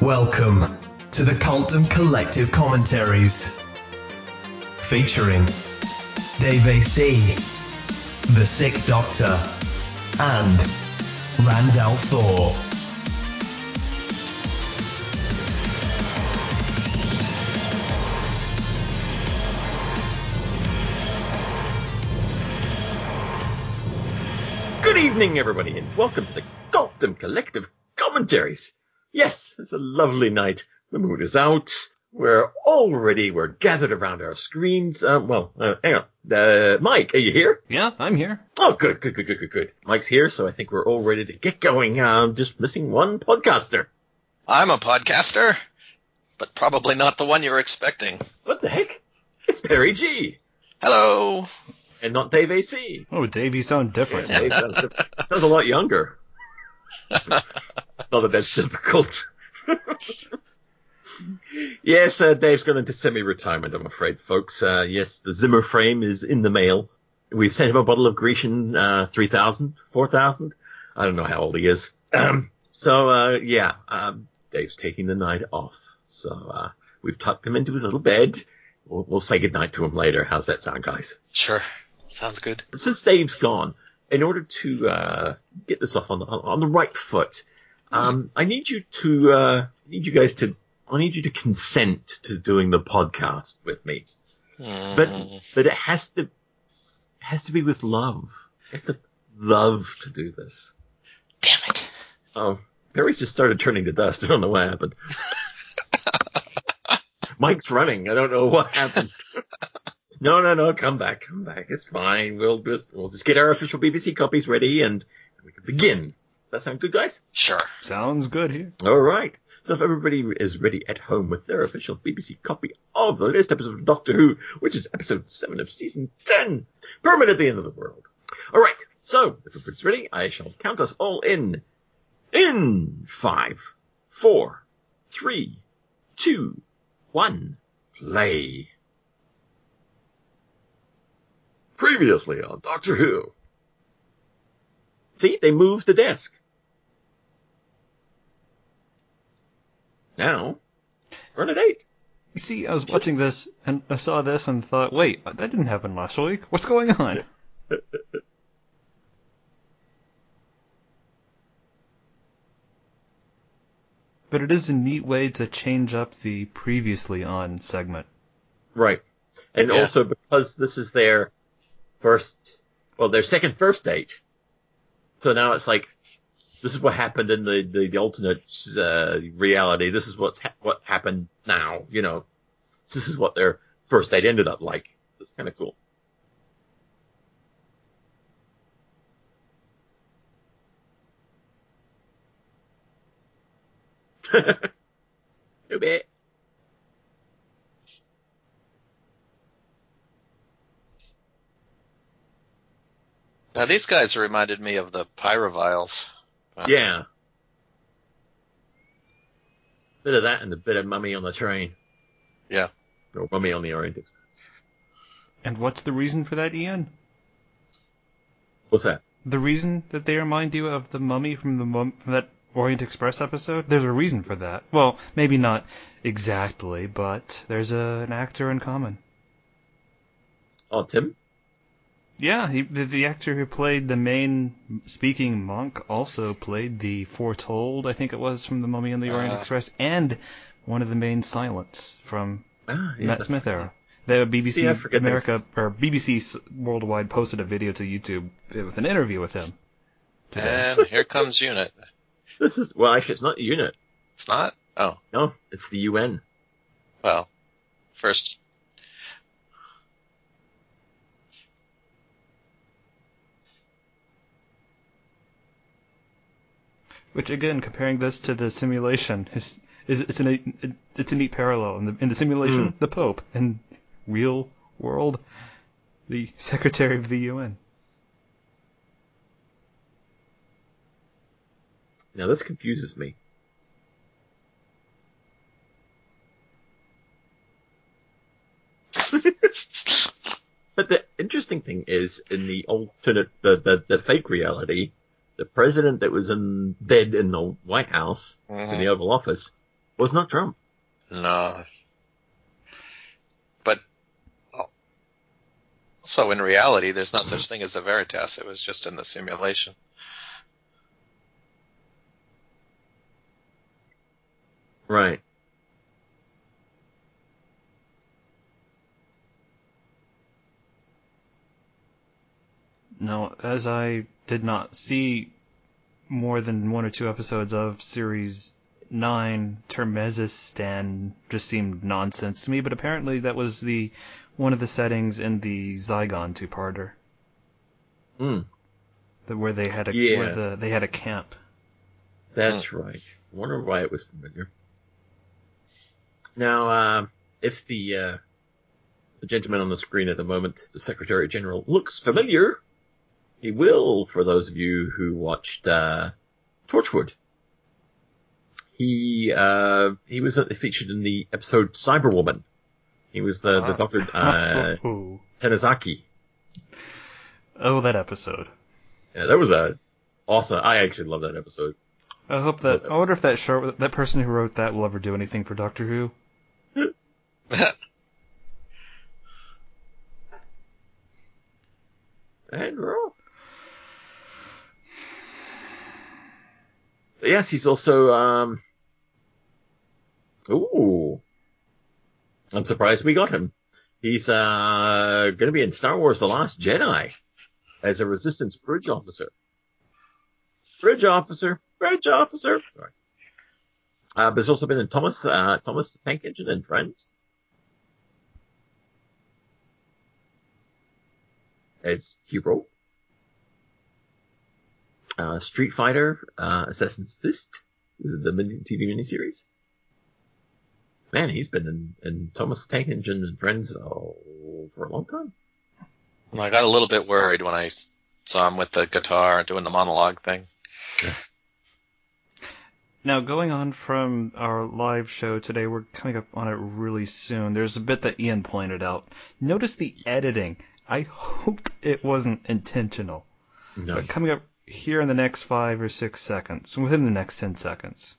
Welcome to the Cultdom Collective Commentaries. Featuring Dave AC, The Sixth Doctor, and Randall Thor. Good evening, everybody, and welcome to the Cultdom Collective Commentaries. Yes, it's a lovely night. The moon is out. We're already we're gathered around our screens. Uh, well, uh, hang on, uh, Mike, are you here? Yeah, I'm here. Oh, good, good, good, good, good, good. Mike's here, so I think we're all ready to get going. Um, just missing one podcaster. I'm a podcaster, but probably not the one you're expecting. What the heck? It's Perry G, Hello. and not Dave AC. Oh, Dave, you sound different. Dave sounds, sounds a lot younger. not that that's difficult. yes, uh, Dave's gone into semi-retirement, I'm afraid, folks. Uh, yes, the Zimmer frame is in the mail. We sent him a bottle of Grecian uh, 3000, 4000. I don't know how old he is. Um, so, uh, yeah, um, Dave's taking the night off. So, uh, we've tucked him into his little bed. We'll, we'll say goodnight to him later. How's that sound, guys? Sure. Sounds good. since Dave's gone, in order to uh, get this off on the on the right foot, um, I need you to uh, need you guys to I need you to consent to doing the podcast with me, but but it has to has to be with love. You have to love to do this. Damn it. Oh, Perry just started turning to dust. I don't know what happened. Mike's running. I don't know what happened. no, no, no. Come back. Come back. It's fine. We'll just we'll just get our official BBC copies ready and we can begin. Does that sound good, guys? Sure. Sounds good here. All right. So if everybody is ready at home with their official BBC copy of the latest episode of Doctor Who, which is episode 7 of season 10, Pyramid at the End of the World. All right. So if everybody's ready, I shall count us all in. In five, four, three, two, one, play. Previously on Doctor Who. See, they moved the desk. Now, we're on a date. You see, I was watching this and I saw this and thought, wait, that didn't happen last week. What's going on? but it is a neat way to change up the previously on segment. Right. And Yeah. also because this is their first, well, their second first date. So now it's like, this is what happened in the, the, the alternate uh, reality. This is what's ha- what happened now, you know. This is what their first date ended up like. So it's kind of cool. Bit. Now these guys reminded me of the Pyroviles. Uh, Yeah. Bit of that and a bit of mummy on the train. Yeah. Or mummy on the Orient Express. And what's the reason for that, Ian? What's that? The reason that they remind you of the mummy from the mum- from that Orient Express episode? There's a reason for that. Well, maybe not exactly, but there's a, an actor in common. Oh, Tim? Yeah, he, the, the actor who played the main speaking monk also played the foretold, I think it was, from the Mummy and the Orient Uh. Express, and one of the main silents from Ah, yeah, Matt Smith era. The BBC See, I forget America or BBC Worldwide posted a video to YouTube with an interview with him. Today. And here comes Unit. This is, well, actually, it's not unit. It's not? Oh, No, it's the UN. well. First. Which again, comparing this to the simulation is is it's an it's a neat parallel. In the in the simulation, hmm. the Pope, and real world, the Secretary of the UN. Now this confuses me. But the interesting thing is, in the alternate, the, the, the fake reality, the president that was in, dead in the White House, in the mm-hmm. Oval Office, was not Trump. No. But so in reality, there's no such thing as the Veritas. It was just in the simulation. Right. Now, as I did not see more than one or two episodes of series nine, Turmezistan just seemed nonsense to me. But apparently, that was the one of the settings in the Zygon two-parter, Hmm. where they had a Yeah. where the, they had a camp. That's right. I wonder why it was familiar. Now, uh, if the uh, the gentleman on the screen at the moment, the Secretary General, looks familiar, he will. For those of you who watched uh, Torchwood, he uh, he was featured in the episode Cyberwoman. He was the the Ah. Doctor uh, Tanizaki. oh, that episode. Yeah, that was a awesome. I actually love that episode. I hope that. I wonder if that short that person who wrote that will ever do anything for Doctor Who. And we're off. Yes, he's also um Ooh. I'm surprised we got him. He's uh gonna be in Star Wars The Last Jedi as a resistance bridge officer. Bridge officer, bridge officer. Sorry. Uh, but he's also been in Thomas, uh, Thomas the Tank Engine and Friends. As Hiro. Uh, Street Fighter, uh, Assassin's Fist. This is the mini- TV miniseries. Man, he's been in, in Thomas the Tank Engine and Friends oh, for a long time. Well, I got a little bit worried when I saw him with the guitar doing the monologue thing. Now, going on from our live show today, we're coming up on it really soon. There's a bit that Ian pointed out. Notice the editing. I hope it wasn't intentional. No. But coming up here in the next five or six seconds, within the next ten seconds.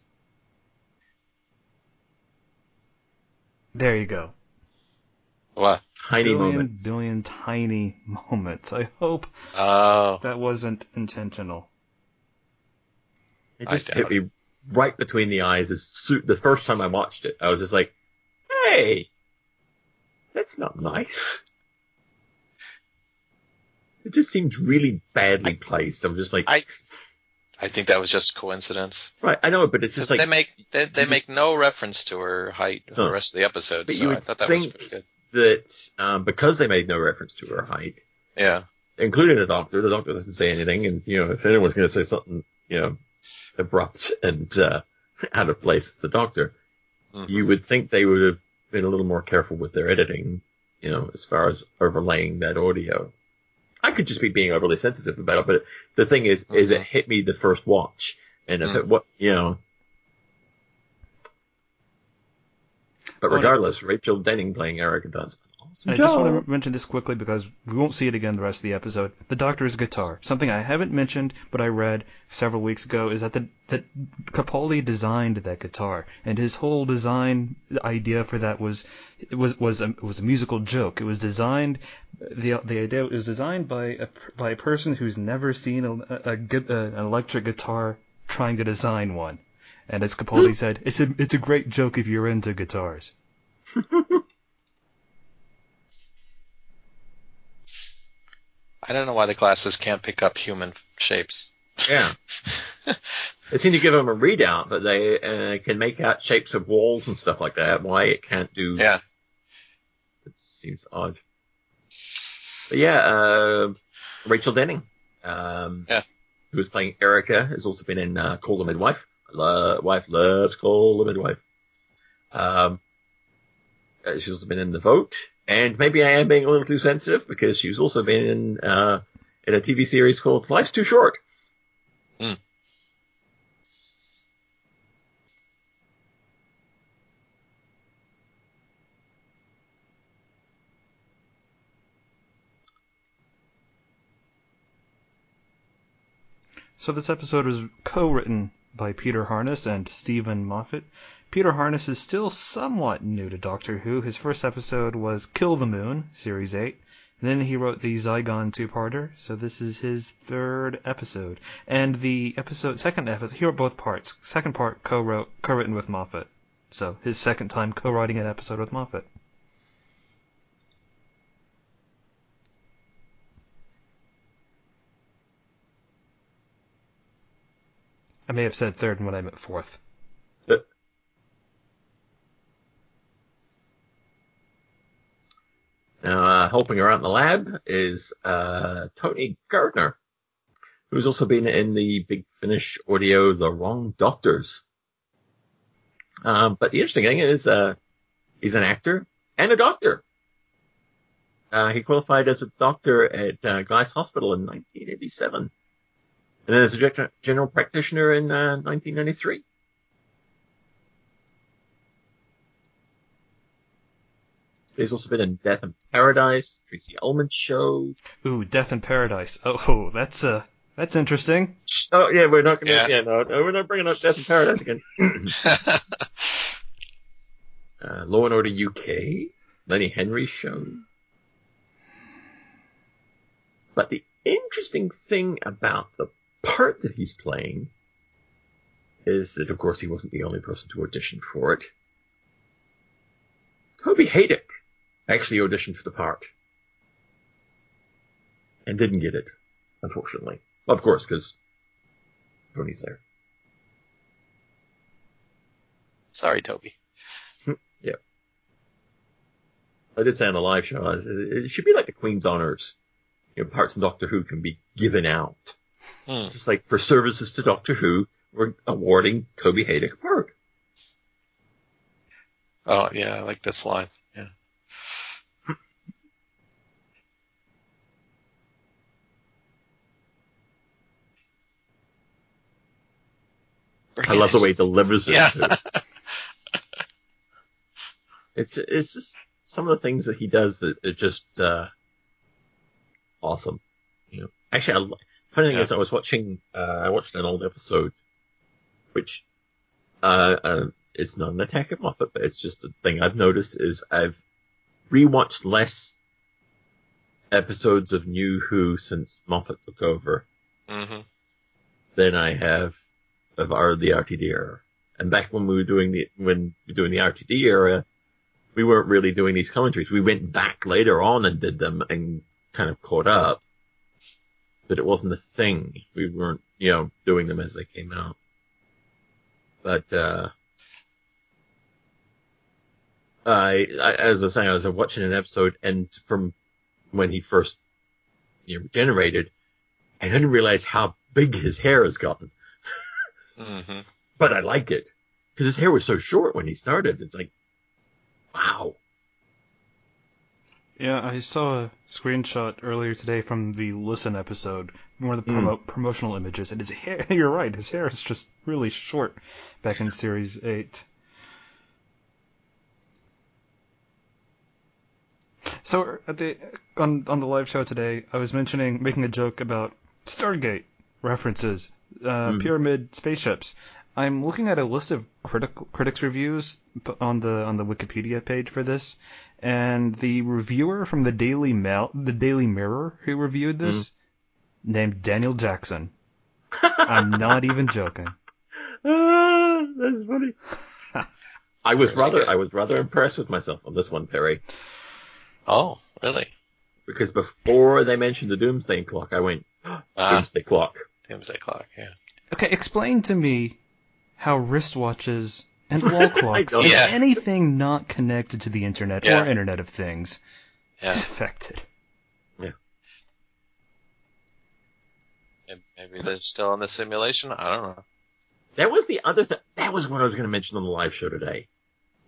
There you go. What? Tiny billion, moments. billion tiny moments. I hope Oh, that wasn't intentional. It just hit me right between the eyes. The first time I watched it, I was just like, "Hey, that's not nice." It just seemed really badly placed. I'm just like, I I think that was just coincidence. right, I know, but it's just like they make they, they make no reference to her height for Huh. the rest of the episode, But you so I would thought that was think- pretty good. that um, because they made no reference to her height, Yeah. including the doctor. The doctor doesn't say anything, and you know, if anyone's going to say something, you know, abrupt and uh, out of place, the doctor. Mhm. You would think they would have been a little more careful with their editing, you know, as far as overlaying that audio. I could just be being overly sensitive about it, but the thing is, is it hit me the first watch, and if Mm. it what you know. But regardless, Rachel Denning playing Erica does an awesome I just want to mention this quickly because we won't see it again the rest of the episode. The Doctor's guitar. Something I haven't mentioned, but I read several weeks ago, is that the, that Capaldi designed that guitar, and his whole design idea for that was it was was a, was a musical joke. It was designed the the idea was designed by a by a person who's never seen a, a, a, an electric guitar trying to design one. And as Capaldi said, it's a it's a great joke if you're into guitars. I don't know why the glasses can't pick up human shapes. Yeah. They seem to give them a readout, but they uh, can make out shapes of walls and stuff like that. Why it can't do? Yeah. It seems odd. But yeah, uh, Rachel Denning. Um, Yeah. who was playing Erica, has also been in uh, Call the Midwife. Lo- wife loves Call the Midwife. Um, uh, she's also been in The Vote, and maybe I am being a little too sensitive because she's also been in uh, in a TV series called Life's Too Short. Hmm. So this episode was co-written by Peter Harness and Steven Moffat. Peter Harness is still somewhat new to Doctor Who. His first episode was Kill the Moon, Series 8. Then he wrote the Zygon two-parter, so this is his third episode. And the episode, second episode, he wrote both parts. Second part co-wrote, co-written with Moffat. So his second time co-writing an episode with Moffat. I may have said third when I meant fourth. Now, uh, helping around the lab is uh, Tony Gardner, who's also been in the Big Finish audio The Wrong Doctors. Um, but the interesting thing is, uh, he's an actor and a doctor. Uh, he qualified as a doctor at uh, Guy's Hospital in 1987, and then as a gen- practitioner in uh, 1993. He's also been in Death in Paradise, Tracey Ullman Show. Ooh, Death in Paradise. Oh, that's uh, that's interesting. Oh yeah, we're not gonna. Yeah. Yeah, no, no, we're not bringing up Death in Paradise again. uh, Law and Order UK, Lenny Henry Show. But the interesting thing about the part that he's playing is that, of course, he wasn't the only person to audition for it. Toby Hadoke actually auditioned for the part and didn't get it, unfortunately. Of course, because Tony's there. Sorry, Toby. Yeah. I did say on the live show, it should be like the Queen's Honors. You know, parts in Doctor Who can be given out. Hmm. It's just like for services to Doctor Who, we're awarding Toby Hadoke a part. Oh yeah, I like this line. Yeah. I love the way he delivers it. Yeah. it's it's just some of the things that he does that are just uh, awesome. You know, actually, I, funny thing Yeah. is, I was watching uh, I watched an old episode, which uh, uh, it's not an attack at Moffat, but it's just a thing I've noticed is I've rewatched less episodes of New Who since Moffat took over hmm than I have of our the RTD era. And back when we were doing the when we were doing the RTD era, we weren't really doing these commentaries. We went back later on and did them and kind of caught up. But it wasn't a thing. We weren't, you know, doing them as they came out. But uh I, I as I was saying, I was watching an episode and from when he first you know, generated, I didn't realize how big his hair has gotten hmm but I like it because his hair was so short when he started. It's like, wow. Yeah, I saw a screenshot earlier today from the Listen episode, one of the promo- promotional images, and his hair, you're right, his hair is just really short back in Series 8. So at the on on the live show today, I was mentioning making a joke about Stargate references, uh, pyramid spaceships. I'm looking at a list of critical critics reviews on the on the Wikipedia page for this, and the reviewer from the Daily Mail, the Daily Mirror, who reviewed this, named Daniel Jackson. I'm not even joking. Ah, that's funny. I was rather. I was rather impressed with myself on this one, Perry, Oh, really? because before they mentioned the Doomsday Clock, I went, Ah, Doomsday Clock. Doomsday Clock. Yeah. Okay, explain to me how wristwatches and wall clocks and know. anything not connected to the internet Yeah. or Internet of Things Yeah. is affected. Yeah. Maybe they're still in the simulation. I don't know. That was the other. Th- that was what I was going to mention on the live show today.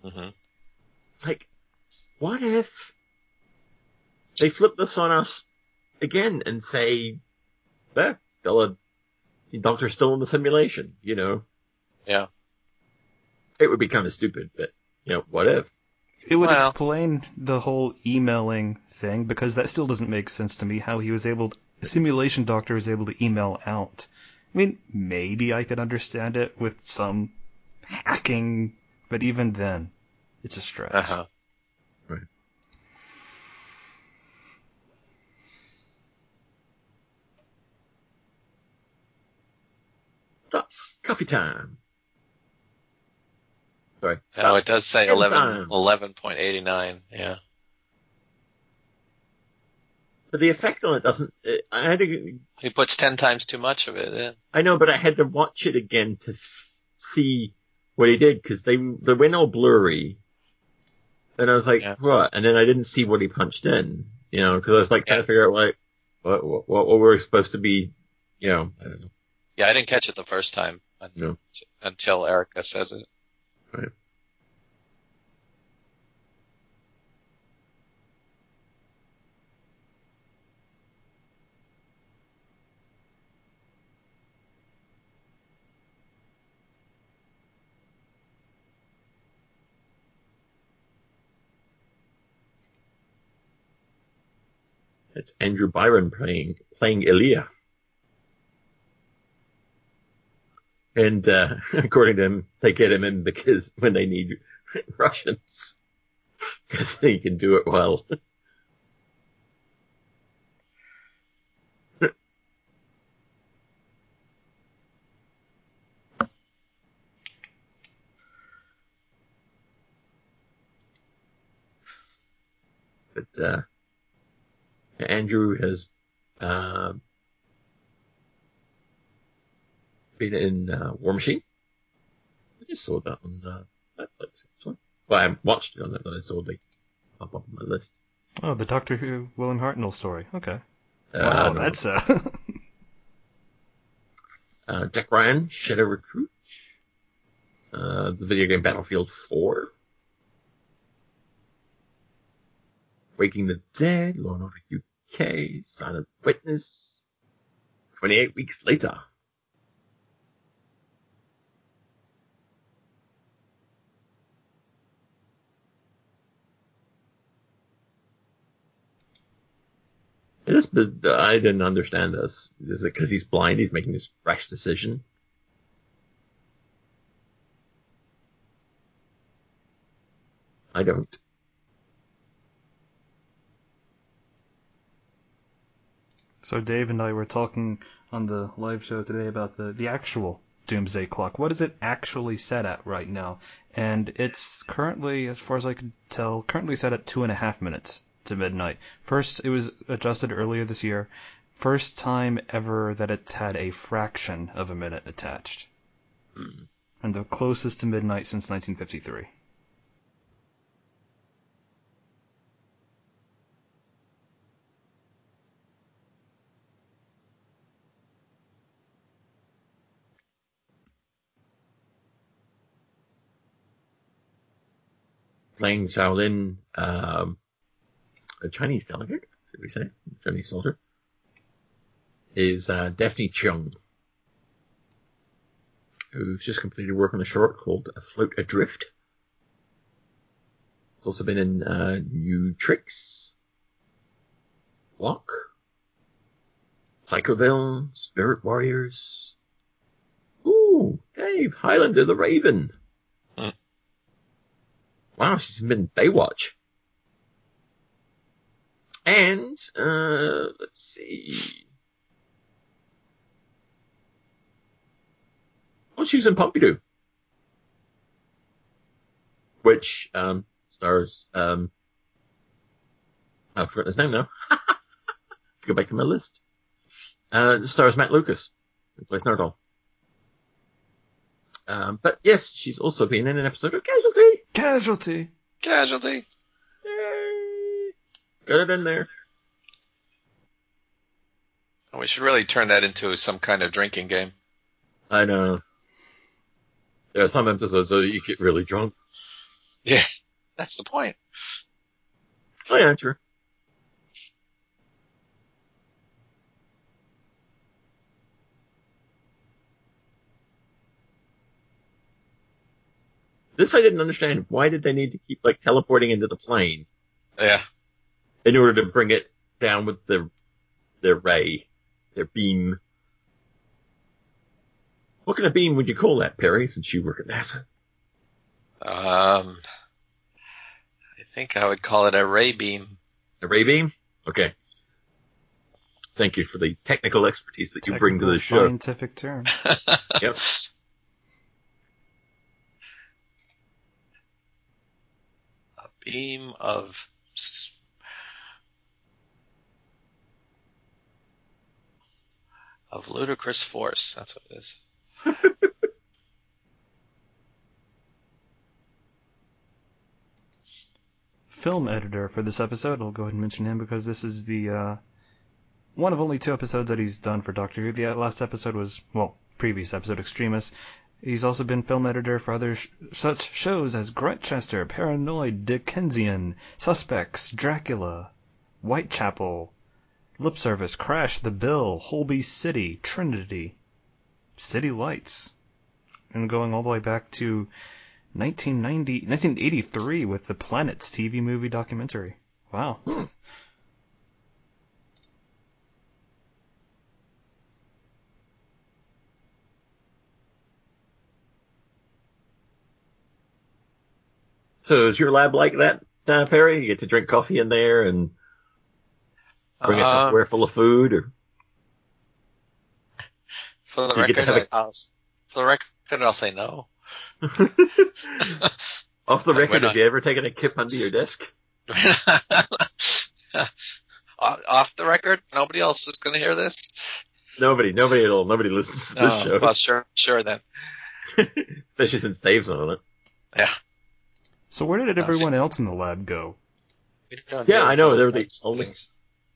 It's like, what if they flip this on us again and say, "Eh, still a the doctor's still in the simulation," you know? Yeah. It would be kind of stupid, but you know, what if? It would Well- explain the whole emailing thing because that still doesn't make sense to me. How he was able, to, a simulation doctor was able to email out. I mean, maybe I could understand it with some hacking, but even then, it's a stretch. Uh huh. So, coffee time. Sorry. Oh, Stop. it does say End 11, 11.89. Yeah. But the effect on it doesn't. I had to. He puts 10 times too much of it in. I know, but I had to watch it again to f- see what he did because they they went all blurry, and I was like, Yeah. what? And then I didn't see what he punched in, you know, because I was like trying Yeah. to figure out like what what what we're supposed to be, you know, I don't know. Yeah, I didn't catch it the first time No. until Erica says it. Right. It's Andrew Byron playing playing Ilya. And uh, according to him, they get him in because when they need Russians, because he can do it well. but uh, Andrew has uh, been in uh, War Machine. I just saw that on uh, Netflix. actually. Well, I haven't watched it on but I saw the up on my list. Oh, the Doctor Who William Hartnell story. Okay. Uh, wow, no, that's uh. uh, Jack Ryan, Shadow Recruit, uh, the video game Battlefield 4, Waking the Dead, Law and Order UK, Silent Witness, 28 weeks later. This, but I didn't understand this. Is it because he's blind? He's making this rash decision. I don't. So Dave and I were talking on the live show today about the, the actual doomsday clock. What is it actually set at right now? And it's currently, as far as I can tell, currently set at two and a half minutes to midnight. First, it was adjusted earlier this year. First time ever that it's had a fraction of a minute attached. And the closest to midnight since 1953. Playing Shaolin, um, a Chinese delegate, should we say, Chinese soldier, is uh, Daphne Cheung, who's just completed work on a short called Afloat Adrift. It's also been in uh, New Tricks, Walk, Psychoville, Spirit Warriors. Ooh, Dave, Highlander the Raven. Hmm. Wow, she's been Baywatch. And, uh, let's see. Was in Pompidou. Which, um, stars, um, I've forgotten his name now. Go back to my list. Uh, stars Matt Lucas, who plays Nardole. Um, but yes, she's also been in an episode of Casualty. Casualty! Casualty. Got it in there. Oh, we should really turn that into some kind of drinking game. I know. There are some episodes that you get really drunk. Yeah, that's the point. Oh yeah, true. This I didn't understand. Why did they need to keep like teleporting into the plane Yeah. In order to bring it down with their their ray, their beam? What kind of beam would you call that, Perry? Since you work at NASA, Um, I think I would call it a ray beam. a ray beam. Okay. Thank you for the technical expertise that you bring to the show. Scientific term. Yep. A beam of of ludicrous force. That's what it is. film editor for this episode. I'll go ahead and mention him because this is the uh, one of only two episodes that he's done for Doctor Who. The last episode was, well, previous episode, Extremis. He's also been film editor for other sh- such shows as Grantchester, Paranoid, Dickensian, Suspects, Dracula, Whitechapel, Lip Service, Crash, The Bill, Holby City, Trinity, City Lights, and going all the way back to 1990, 1983 with the Planets TV movie documentary. Wow. So is your lab like that, uh, Perry? You get to drink coffee in there and bring a Um, Tupperware full of food, or For the You record, have I- I'll, for the record, I'll say no. off the record, we're have you ever taken a kip under your desk? Off the record, nobody else is going to hear this. Nobody, nobody at all. Nobody listens to this No, show, well, sure, sure then. especially since Dave's on it. Yeah. So where did everyone else in the lab go? Yeah, I know, fun they're the only- things.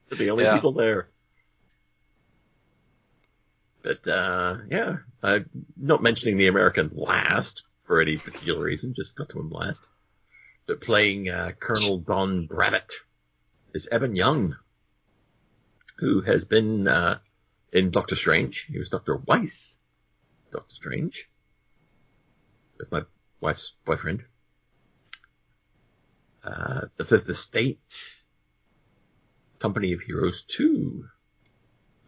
They're the only Yeah. people there. But uh, yeah, I'm not mentioning the American last for any particular reason. Just got to him last. But playing uh, Colonel Don Bravitt is Eben Young, who has been uh, in Doctor Strange. He was Doctor Weiss, Doctor Strange, with my wife's boyfriend. Uh, the Fifth Estate, Company of Heroes 2,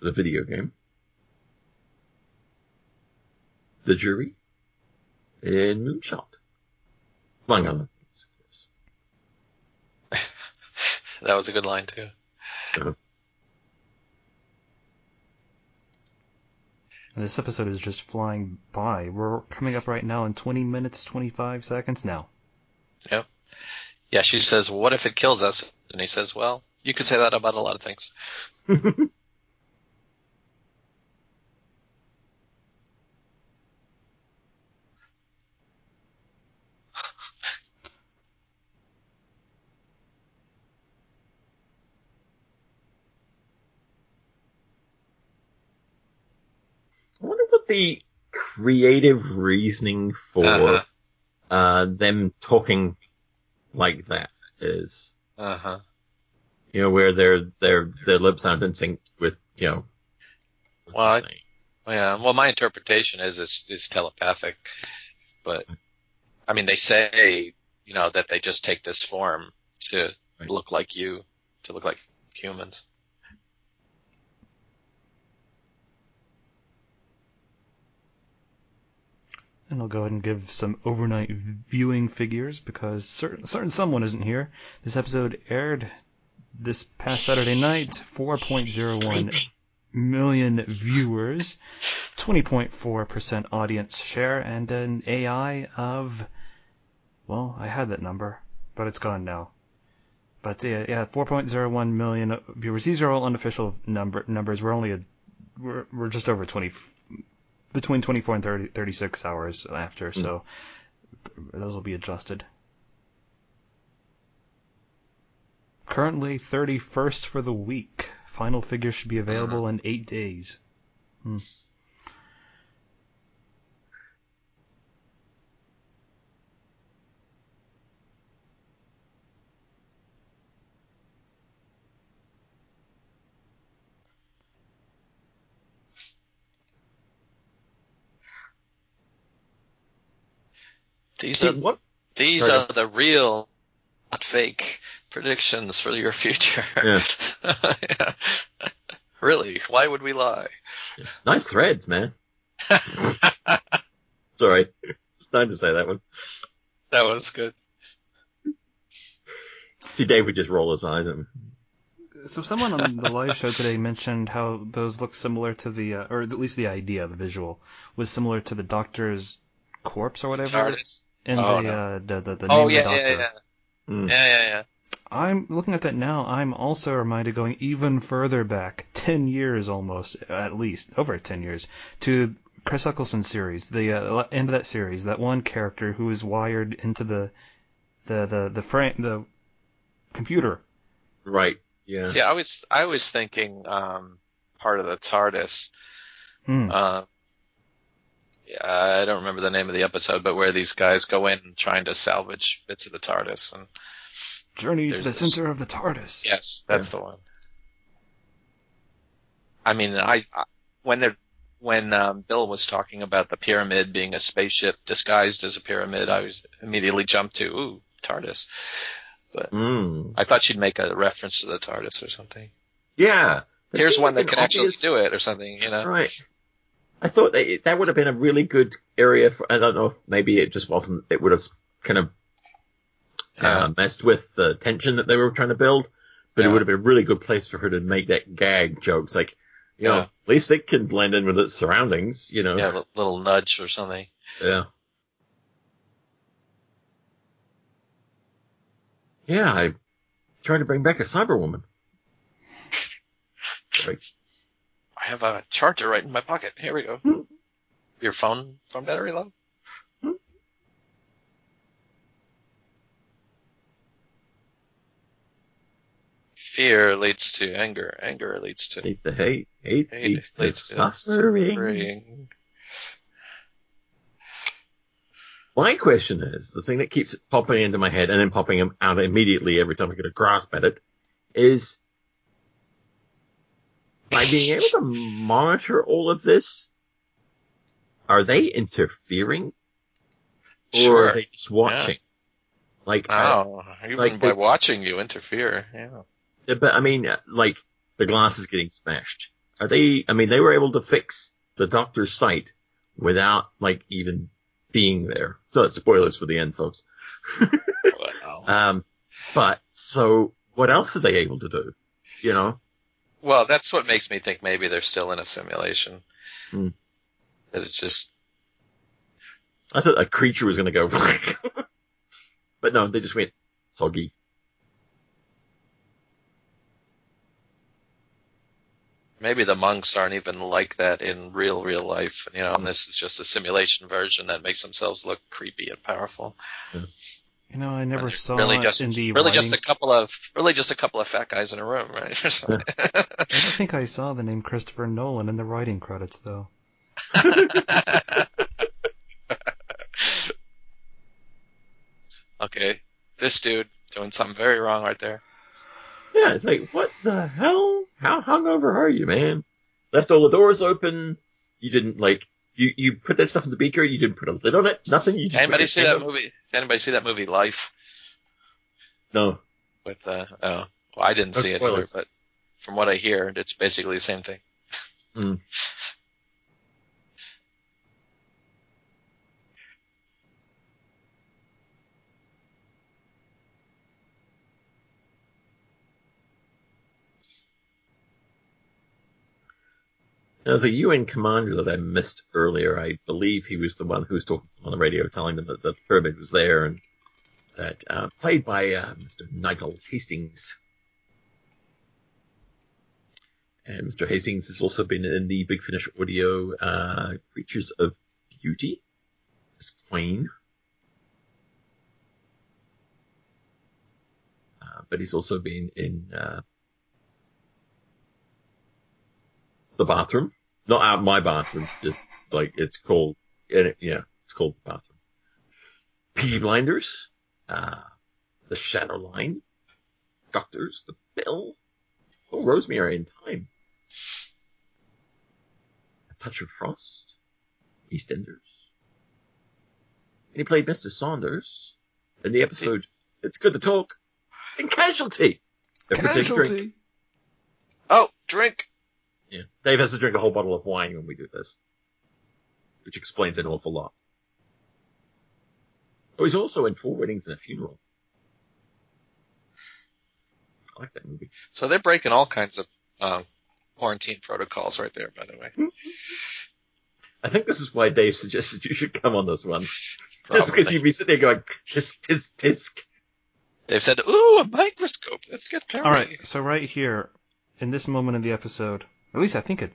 the video game. The Jury, and Moonshot. Among other things, of course. That was a good line too. Uh-huh. And this episode is just flying by. We're coming up right now in 20 minutes 25 seconds now. Yep. Yeah, she says, "What if it kills us?" And he says, "Well, you could say that about a lot of things." I wonder what the creative reasoning for Uh-huh. uh, them talking like that is. Uh huh. You know, where their their their lips aren't in sync with you know. Well, I- saying. Yeah. Well, my interpretation is it's, it's telepathic, but I mean, they say you know that they just take this form to Right. look like you, to look like humans. And I'll go ahead and give some overnight viewing figures because certain, certain someone isn't here. This episode aired this past Saturday night. 4.01 million viewers, 20.4% audience share, and an AI of, well, I had that number, but it's gone now. But yeah, yeah 4.01 million viewers. These are all unofficial number numbers. We're only a, we're, we're just over 20, between 24 and 30, 36 hours after, hmm. so those will be adjusted. Currently 31st for the week. Final figure should be available in eight days. Hmm. These are what? these Sorry. are the real, not fake predictions for your future. Yeah. Yeah. really? Why would we lie? Nice threads, man. Sorry. It's time to say that one. That was good. See, Dave would just roll his eyes at me. So someone on the live show today mentioned how those look similar to the, uh, or at least the idea, the visual, was similar to the Doctor's corpse or whatever TARDIS. in Oh, the, no. uh, the the the name Oh of the yeah, Doctor. yeah, yeah, Mm. yeah, yeah, yeah. I'm looking at that now. I'm also reminded going even further back, ten years almost, at least over ten years, to Chris Eccleston's series, the uh, end of that series. That one character who is wired into the the the the frame the computer. Right. Yeah. See, I was I was thinking um, part of the TARDIS. Hmm. Uh, I don't remember the name of the episode, but where these guys go in trying to salvage bits of the TARDIS, and Journey to the this- center of the TARDIS. yes, that's the one. I mean, I, I when they're when um, Bill was talking about the pyramid being a spaceship disguised as a pyramid, I was immediately jumped to ooh TARDIS. Mm. I thought she'd make a reference to the TARDIS or something. Yeah. That Here's one that an can actually do it or something, you know. Right. I thought that that would have been a really good area for. I don't know if maybe it just wasn't. It would have kind of uh, messed with the tension that they were trying to build, but it would have been a really good place for her to make that gag jokes. Like, you know, Yeah. at least it can blend in with its surroundings. You know. Yeah, a little nudge or something. Yeah. Yeah, I'm trying to bring back a Cyberwoman. I have a charger right in my pocket. Here we go. Hmm. Your phone phone battery low? Fear leads to anger. Anger leads to Leads to hate. Hate, hate. leads to leads to suffering. suffering. My question is, the thing that keeps popping into my head and then popping out immediately every time I get a grasp at it, is by being able to monitor all of this, are they interfering? Or Sure. are they just watching? Like, I- Oh, even like by the- watching you interfere. Yeah. Yeah, but I mean, like the glass is getting smashed. Are they? I mean, they were able to fix the doctor's sight without like even being there. So spoilers for the end, folks. Wow. Um, but so what else are they able to do? You know? Well, that's what makes me think maybe they're still in a simulation. Hmm. That it's just I thought a creature was going to go, but no, they just went soggy. Maybe the monks aren't even like that in real real life. You know, and this is just a simulation version that makes themselves look creepy and powerful. You know, I never saw really just in the really just a couple of really just a couple of fat guys in a room, right? Something. I don't think I saw the name Christopher Nolan in the writing credits though. okay, this dude doing something very wrong right there. Yeah, it's like, what the hell? How hungover are you, man? Left all the doors open. You didn't like, you, you put that stuff in the beaker. You didn't put a lid on it. Nothing. You just Anybody see that movie? Anybody see that movie Life No. with uh oh well I didn't No see it either, but from what I hear, it's basically the same thing. Mm. There's a UN commander that I missed earlier. I believe he was the one who was talking on the radio telling them that the pyramid was there and that, uh, played by, uh, Mr. Nigel Hastings. And Mr. Hastings has also been in the Big Finish audio, uh, Creatures of Beauty as Queen. Uh, but he's also been in, uh, the bathroom. Not out my bathroom, just like it's called, yeah, it's called the bathroom. Peaky Blinders, uh, The Shadow Line, Doctors, The Bill, Oh, Rosemary and Thyme, A Touch of Frost, EastEnders. And he played Mr. Saunders in the episode It's Good to Talk in Casualty. Take drink. Casualty. Oh, drink. Yeah. Dave has to drink a whole bottle of wine when we do this. Which explains an awful lot. Oh, he's also in Four Weddings and a Funeral. I like that movie. So they're breaking all kinds of um, quarantine protocols right there, by the way. I think this is why Dave suggested you should come on this one. Just because you'd be sitting there going, tisk, tisk, tisk. They've said, "Ooh, a microscope. Let's get Perry." All right, so right here, in this moment of the episode, at least I think it.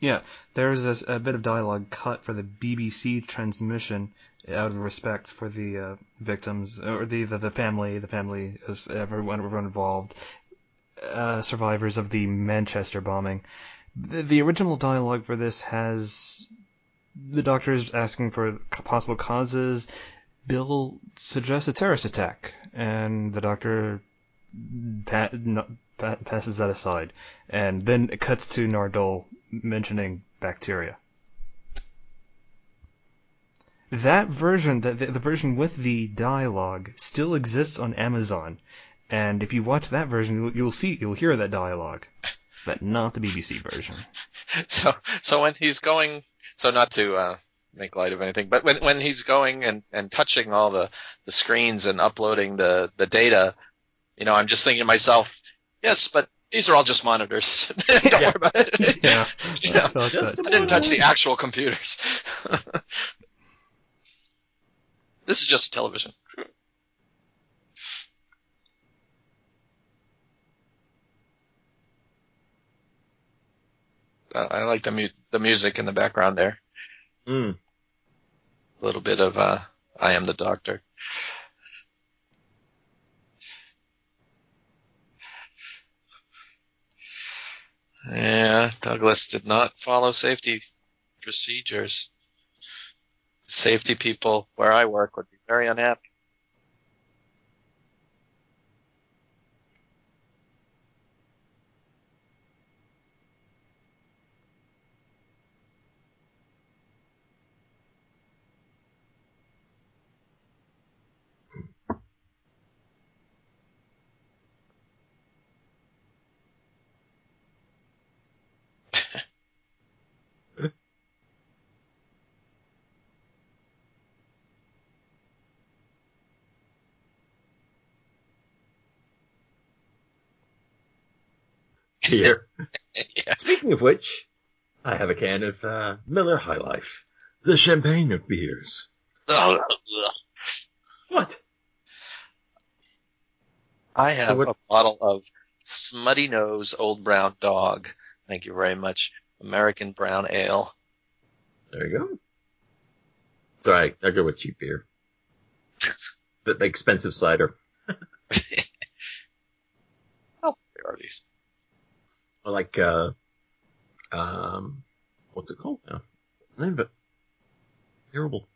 Yeah, there's a, a bit of dialogue cut for the BBC transmission out of respect for the uh, victims or the, the the family, the family, everyone, everyone involved, uh, survivors of the Manchester bombing. The, the original dialogue for this has the doctors asking for possible causes. Bill suggests a terrorist attack, and the doctor pa- no, pa- passes that aside, and then it cuts to Nardole mentioning bacteria. That version, the, the, version with the dialogue, still exists on Amazon, and if you watch that version, you'll, you'll see, you'll hear that dialogue, but not the BBC version. So, so when he's going, so not to uh, make light of anything, but when when he's going and and touching all the the screens and uploading the the data, you know, I'm just thinking to myself, yes, but these are all just monitors. Don't Yeah. worry about it. Yeah, You know, I thought Just that. I didn't touch the actual computers. this is just a television. Uh, I like the mu- the music in the background there. Mm. A little bit of uh, I am the doctor. Yeah, Douglas did not follow safety procedures. Safety people where I work would be very unhappy. Here. yeah. Speaking of which, I have a can of uh, Miller High Life, the champagne of beers. What? I have So what- a bottle of Smuttynose Old Brown Dog. Thank you very much. American Brown Ale. There you go. It's alright, I go with cheap beer. the, the expensive cider. Oh, priorities. I like, uh, um, what's it called now? Name of it. Terrible.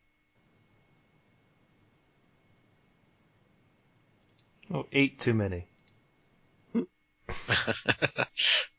Oh, eight too many.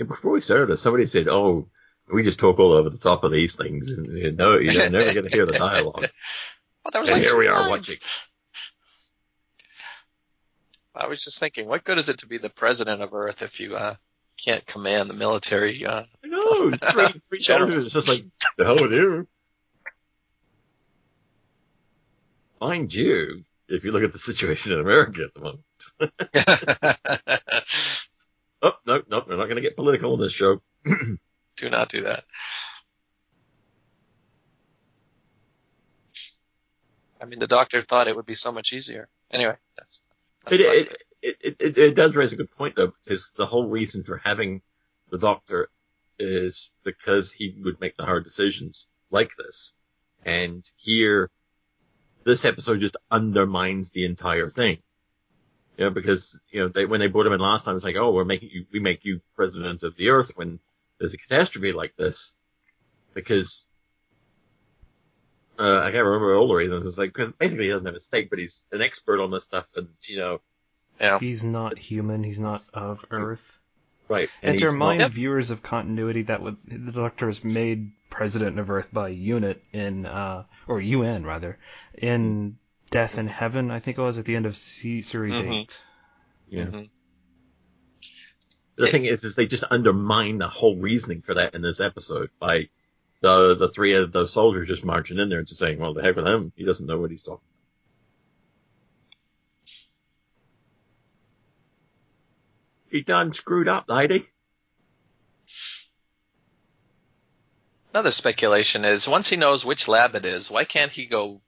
Yeah, before we started this, somebody said, oh, we just talk all over the top of these things, and you know, you're never going to hear the dialogue. Was and like here we two are watching. I was just thinking, what good is it to be the president of Earth if you uh, can't command the military? Uh, I know, three, three Generals. It's just like, the hell with you. Mind you, if you look at the situation in America at the moment. Oh, no, no, we're not going to get political on this show. Do not do that. I mean, the doctor thought it would be so much easier. Anyway, that's, that's It, it, it, it, it, it does raise a good point though, because the whole reason for having the doctor is because he would make the hard decisions like this. And here, this episode just undermines the entire thing. You know, because, you know, they, when they brought him in last time, it's like, oh, we're making you, we make you president of the earth when there's a catastrophe like this. Because, uh, I can't remember all the reasons. It's like, because basically he doesn't have a stake, but he's an expert on this stuff and, you know, yeah. He's not human. He's not of Earth. right. And to he's remind not- viewers of continuity, that with, the Doctor is made president of Earth by UNIT in, uh, or UN rather, in Death in Heaven. I think it was at the end of C Series Mhm. Eight. Yeah. Mhm. The thing is, is they just undermine the whole reasoning for that in this episode by the the three of those soldiers just marching in there and just saying, "Well, the heck with him. He doesn't know what he's talking." about. He done screwed up, lady. Another speculation is once he knows which lab it is, why can't he go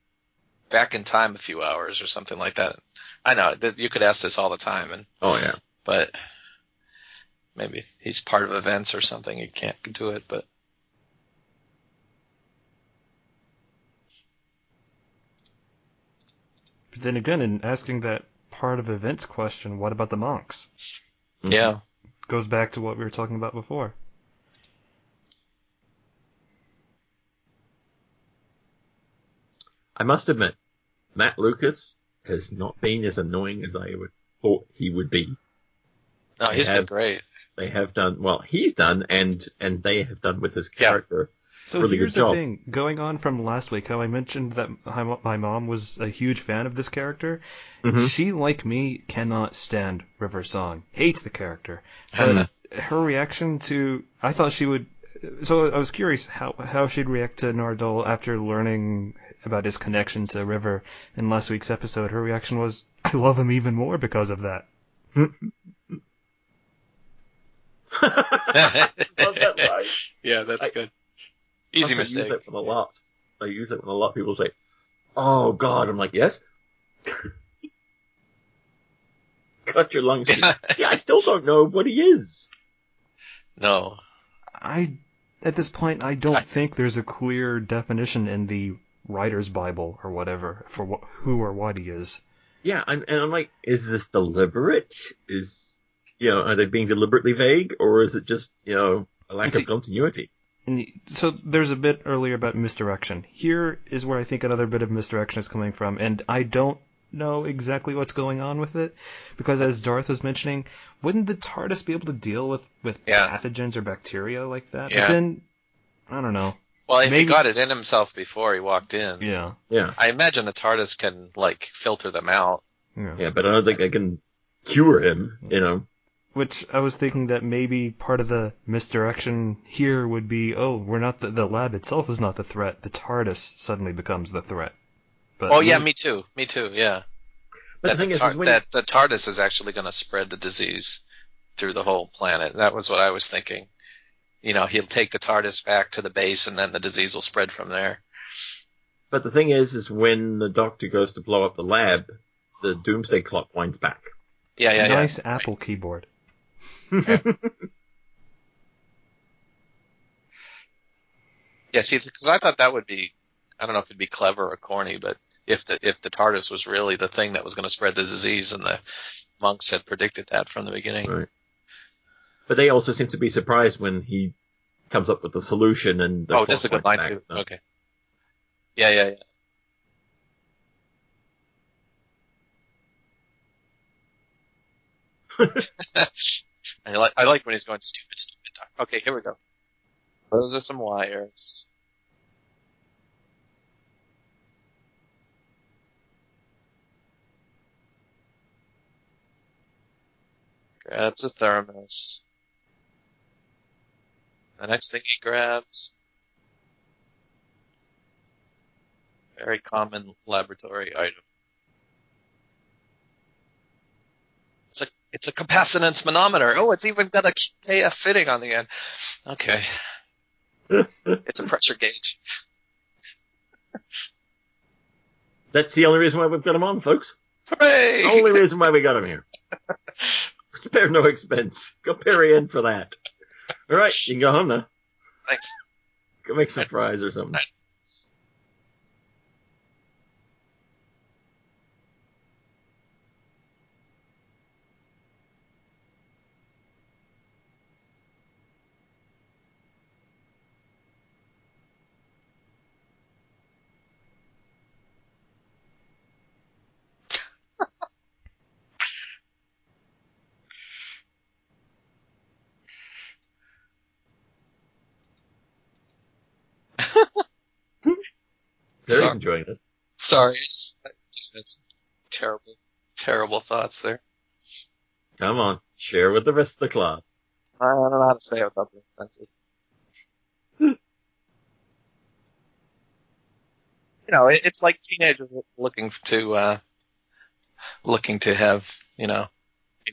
back in time a few hours or something like that? I know that you could ask this all the time, and Oh yeah. but maybe he's part of events or something. He can't do it, but But then again, in asking that part of events question, what about the monks? Mm-hmm. yeah, Goes back to what we were talking about before. I must admit, Matt Lucas has not been as annoying as I would thought he would be. no, he's They been great. They have done well. He's done, and and they have done with his character. Yeah. character. So Really here's the thing, going on from last week, how I mentioned that my my mom was a huge fan of this character. Mhm. She, like me, cannot stand River Song, hates the character. But her reaction to, I thought she would. So I was curious how how she'd react to Nardole after learning about his connection to River in last week's episode. Her reaction was, "I love him even more because of that." Love that line. yeah, that's I- good. Easy I mistake. use it with a lot. I use it when a lot of people say, "Oh God," I'm like, "Yes." Cut your lungs. Yeah. yeah, I still don't know what he is. No, I at this point I don't think there's a clear definition in the writer's Bible or whatever for wh- who or what he is. Yeah, I'm, and I'm like, is this deliberate? Is you know, are they being deliberately vague, or is it just you know a lack of continuity? So there's a bit earlier about misdirection. Here is where I think another bit of misdirection is coming from, and I don't know exactly what's going on with it because as Darth was mentioning, wouldn't the TARDIS be able to deal with with Yeah. pathogens or bacteria like that? Yeah. But then I don't know. well, if he got it in himself before he walked in, Yeah. Yeah, I imagine the TARDIS can like filter them out. Yeah. yeah, but I don't think I can cure him. You know, Which I was thinking that maybe part of the misdirection here would be, oh, we're not the, the lab itself is not the threat. The TARDIS suddenly becomes the threat. But Oh yeah, me too. Me too. Yeah. but that the thing the is, tar- is when that the TARDIS is actually going to spread the disease through the whole planet. That was what I was thinking. You know, he'll take the TARDIS back to the base, and then the disease will spread from there. But the thing is, is when the doctor goes to blow up the lab, the doomsday clock winds back. Yeah, yeah, nice yeah. Nice Apple keyboard. Yeah, see, because I thought that would be, I don't know if it'd be clever or corny, but if the if the TARDIS was really the thing that was going to spread the disease, and the monks had predicted that from the beginning. Right. But they also seem to be surprised when he comes up with the solution and the oh, that's a good line winds too. so. Okay. Yeah, yeah, yeah. I like I like when he's going stupid, stupid. Talk. Okay, here we go. Those are some wires. Grabs a thermos. The next thing he grabs. Very common laboratory item. It's a it's a capacitance manometer. Oh, it's even got a KF fitting on the end. Okay. it's a pressure gauge. That's the only reason why we've got him on, folks. Hooray! The only reason why we got him here. Spare no expense. Go Perry in for that. All right, you can go home now. Thanks. Go make some fries or something. Very Sorry. enjoying this. Sorry, I just, I just had some terrible, terrible thoughts there. Come on, share with the rest of the class. I don't know how to say it without being offensive. you know, it, it's like teenagers looking to, uh, looking to have, you know,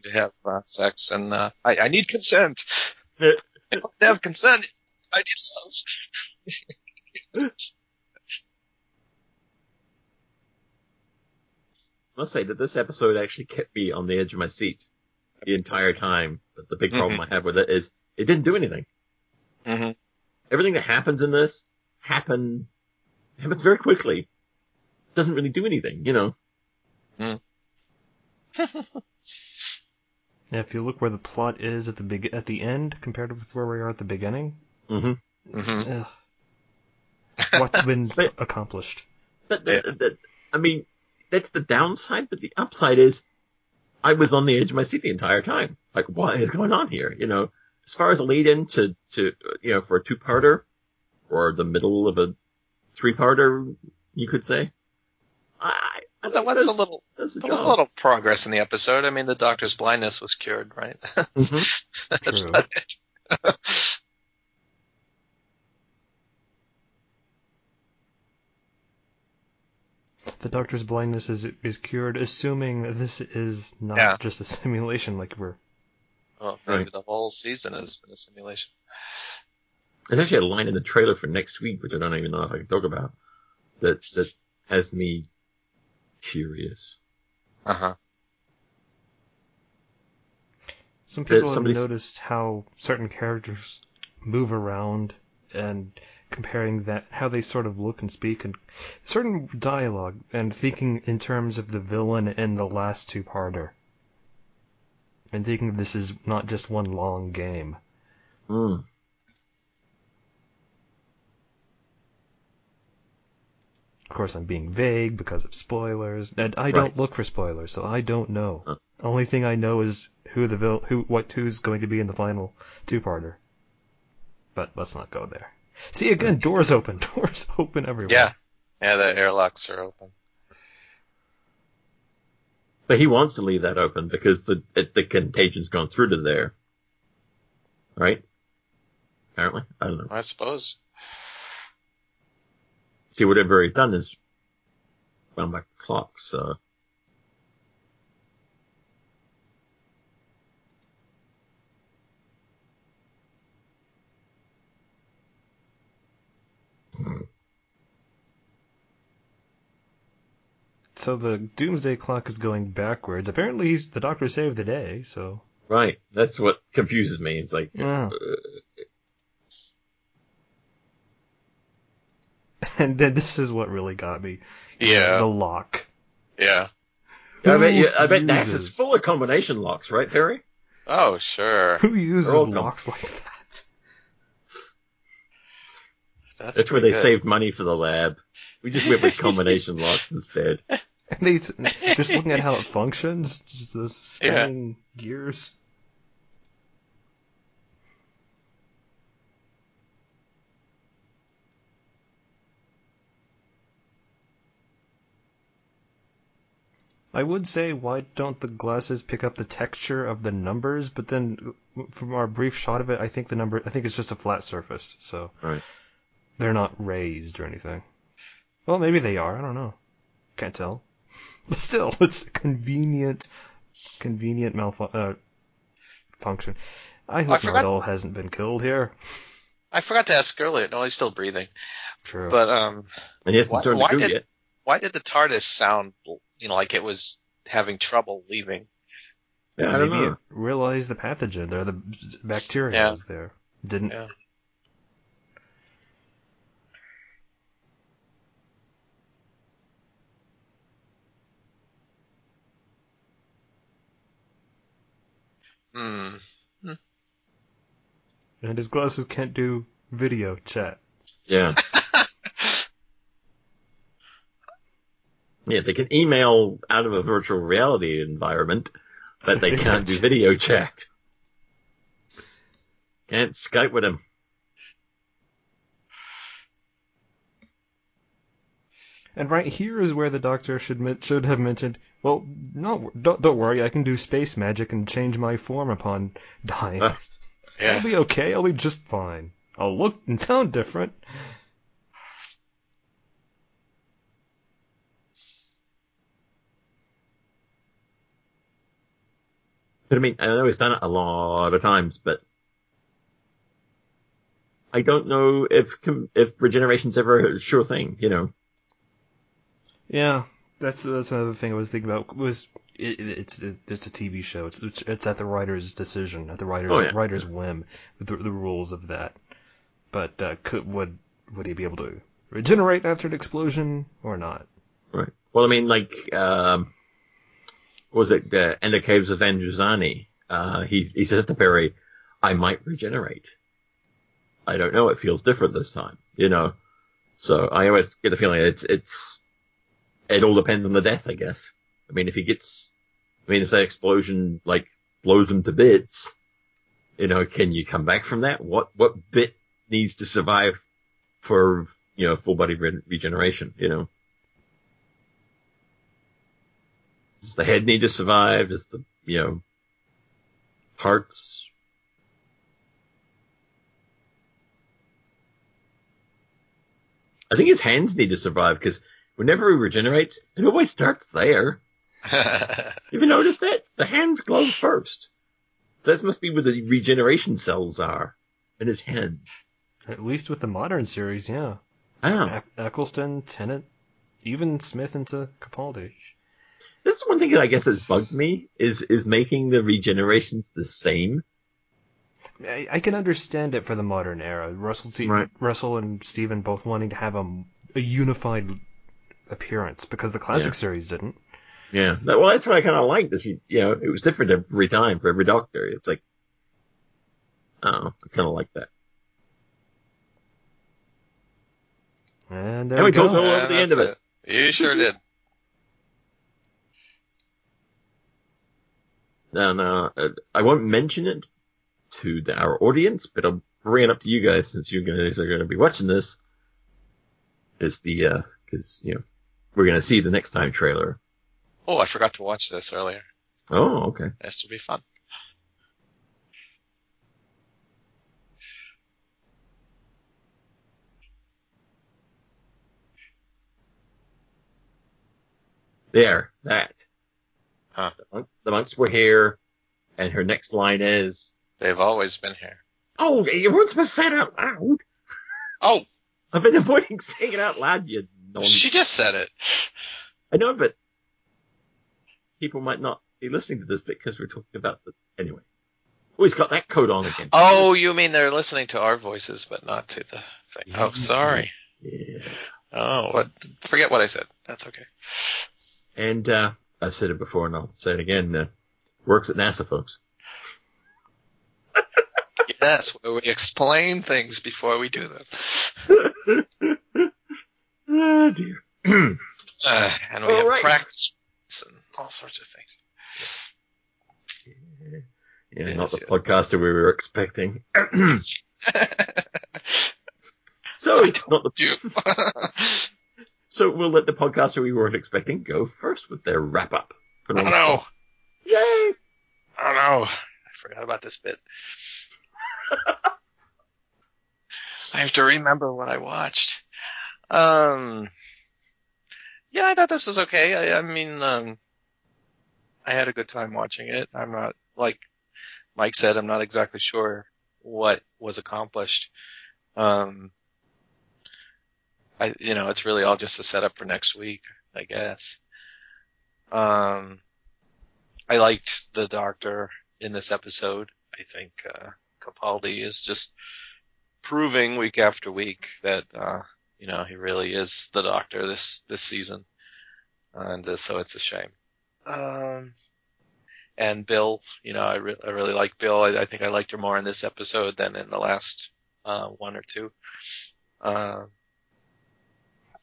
to have uh, sex, and uh, I, I need consent. I don't have consent. I need love. must say that this episode actually kept me on the edge of my seat the entire time. But the big problem I have with it is it didn't do anything. Mm-hmm. Everything that happens in this happen happens very quickly. Doesn't really do anything, you know. Yeah, if you look where the plot is at the big at the end compared with where we are at the beginning, Mm-hmm. Mm-hmm. what's been But- accomplished? That, that, that, I mean, that's the downside, but the upside is I was on the edge of my seat the entire time. Like, what is going on here? You know, as far as a lead in to, to, you know, for a two-parter or the middle of a three-parter, you could say. I, I That was a little, was a little progress in the episode. I mean, the doctor's blindness was cured, right? Mhm. That's about it. The doctor's blindness is is cured, assuming this is not Yeah. just a simulation like we're. well, maybe Right. the whole season has been a simulation. There's actually a line in the trailer for next week, which I don't even know if I can talk about, that, that has me curious. Uh huh. Some people have noticed how certain characters move around and comparing that how they sort of look and speak and certain dialogue and thinking in terms of the villain in the last two parter. And thinking this is not just one long game. Mm. Of course, I'm being vague because of spoilers, and I Right. don't look for spoilers, so I don't know. Huh. Only thing I know is who the vil- who what who's going to be in the final two-parter. But let's not go there. See again, doors open, doors open everywhere. Yeah. Yeah, the airlocks are open. But he wants to leave that open because the it, the contagion's gone through to there, right? Apparently, I don't know. I suppose. See, whatever he's done is wound back the clock. So uh, So the doomsday clock is going backwards. Apparently, he's, the doctor saved the day. So right, that's what confuses me. It's like Yeah. uh, and then this is what really got me. Yeah. the lock. Yeah. I bet you, Who I bet Dax uses- is full of combination locks, right, Perry? Oh, sure. Who uses They're com- locks like that? That's, That's where they good. saved money for the lab. We just went with combination locks instead. And they just looking at how it functions, just the Yeah. spinning gears. I would say, why don't the glasses pick up the texture of the numbers? But then, from our brief shot of it, I think the number, I think it's just a flat surface, so Right. They're not raised or anything. Well, maybe they are. I don't know. Can't tell. But still, it's a convenient, convenient malfu- uh, function. I hope forgot- Nardole hasn't been killed here. I forgot to ask earlier. No, he's still breathing. True. But um, And he hasn't Why- turned why did- yet. why did the TARDIS sound, you know, like it was having trouble leaving? Yeah, I don't know. it realized the pathogen there, the bacteria Yeah. was there. Didn't. Yeah. Hmm. And his glasses can't do video chat. Yeah. yeah, they can email out of a virtual reality environment, but they can't do video chat. Can't Skype with him. And right here is where the doctor should should have mentioned, "Well, no, don't don't worry, I can do space magic and change my form upon dying. Uh, Yeah. I'll be okay. I'll be just fine. I'll look and sound different." But I mean, I know he's done it a lot of times, but I don't know if if regeneration's ever a sure thing. You know, Yeah, that's that's another thing I was thinking about. Was it, it's it's a TV show. It's it's, it's at the writer's decision, at the writer's Oh, yeah. writer's whim, the, the rules of that. But uh, could would would he be able to regenerate after an explosion or not? right? Well, I mean, like, um, was it uh, in the caves of Androzani? Uh, he he says to Perry, "I might regenerate. I don't know. It feels different this time." You know, so I always get the feeling it's it's it all depends on the death, I guess. I mean, if he gets, I mean, if that explosion like blows him to bits, you know, can you come back from that? What what bit needs to survive for you know full body re- regeneration? You know. Does the head need to survive? Does the, you know, hearts? I think his hands need to survive because whenever he regenerates, it always starts there. Have You ever noticed that? The hands glow first. That must be where the regeneration cells are. In his hands. At least with the modern series, yeah. Ah. Oh. Eck- Eccleston, Tennant, even Smith into Capaldi. That's one thing that I guess has bugged me is is making the regenerations the same. I, I can understand it for the modern era. Russell, T- Right. Russell and Steven both wanting to have a, a unified appearance because the classic Yeah. series didn't. Yeah. Well, that's what I kind of liked. Is you, you know, it was different every time for every doctor. It's like, oh, I kind of like that. And there And we we go. told her- over the end of it. You sure did. No, no, uh, I won't mention it to the, our audience, but I'll bring it up to you guys since you guys are going to be watching this. Is the uh 'cause you know we're going to see the next time trailer. Oh, I forgot to watch this earlier. Oh, okay. This will be fun. There, that. Huh. The, monk, the monks were here, and her next line is, They've always been here. "Oh, you weren't supposed to say it out loud." Oh, I've been avoiding saying it out loud. You non. she just said it. I know, but people might not be listening to this because we're talking about the anyway. Oh, he's got that coat on again. Oh, you mean they're listening to our voices, but not to the thing. Oh, sorry. Yeah. Oh, what? Forget what I said. That's okay. And uh, I've said it before, and I'll say it again. Uh, works at NASA, folks. Yes, where we explain things before we do them. oh dear. Uh, and we All have right. practice and all sorts of things. yeah, Yes, not the yes. podcaster we were expecting. so not the so we'll let the podcaster we weren't expecting go first with their wrap up. I don't know. Yay! I don't know. I forgot about this bit. I have to remember what I watched. Um, yeah, I thought this was okay. I, I mean, um, I had a good time watching it. I'm not like Mike said. I'm not exactly sure what was accomplished, Um, I, you know, it's really all just a setup for next week, I guess. Um, I liked the Doctor in this episode. I think uh, Capaldi is just proving week after week that uh, you know he really is the Doctor this this season, and uh, so it's a shame. Um, and Bill, you know, I, re- I really like Bill. I, I think I liked her more in this episode than in the last uh, one or two. Uh,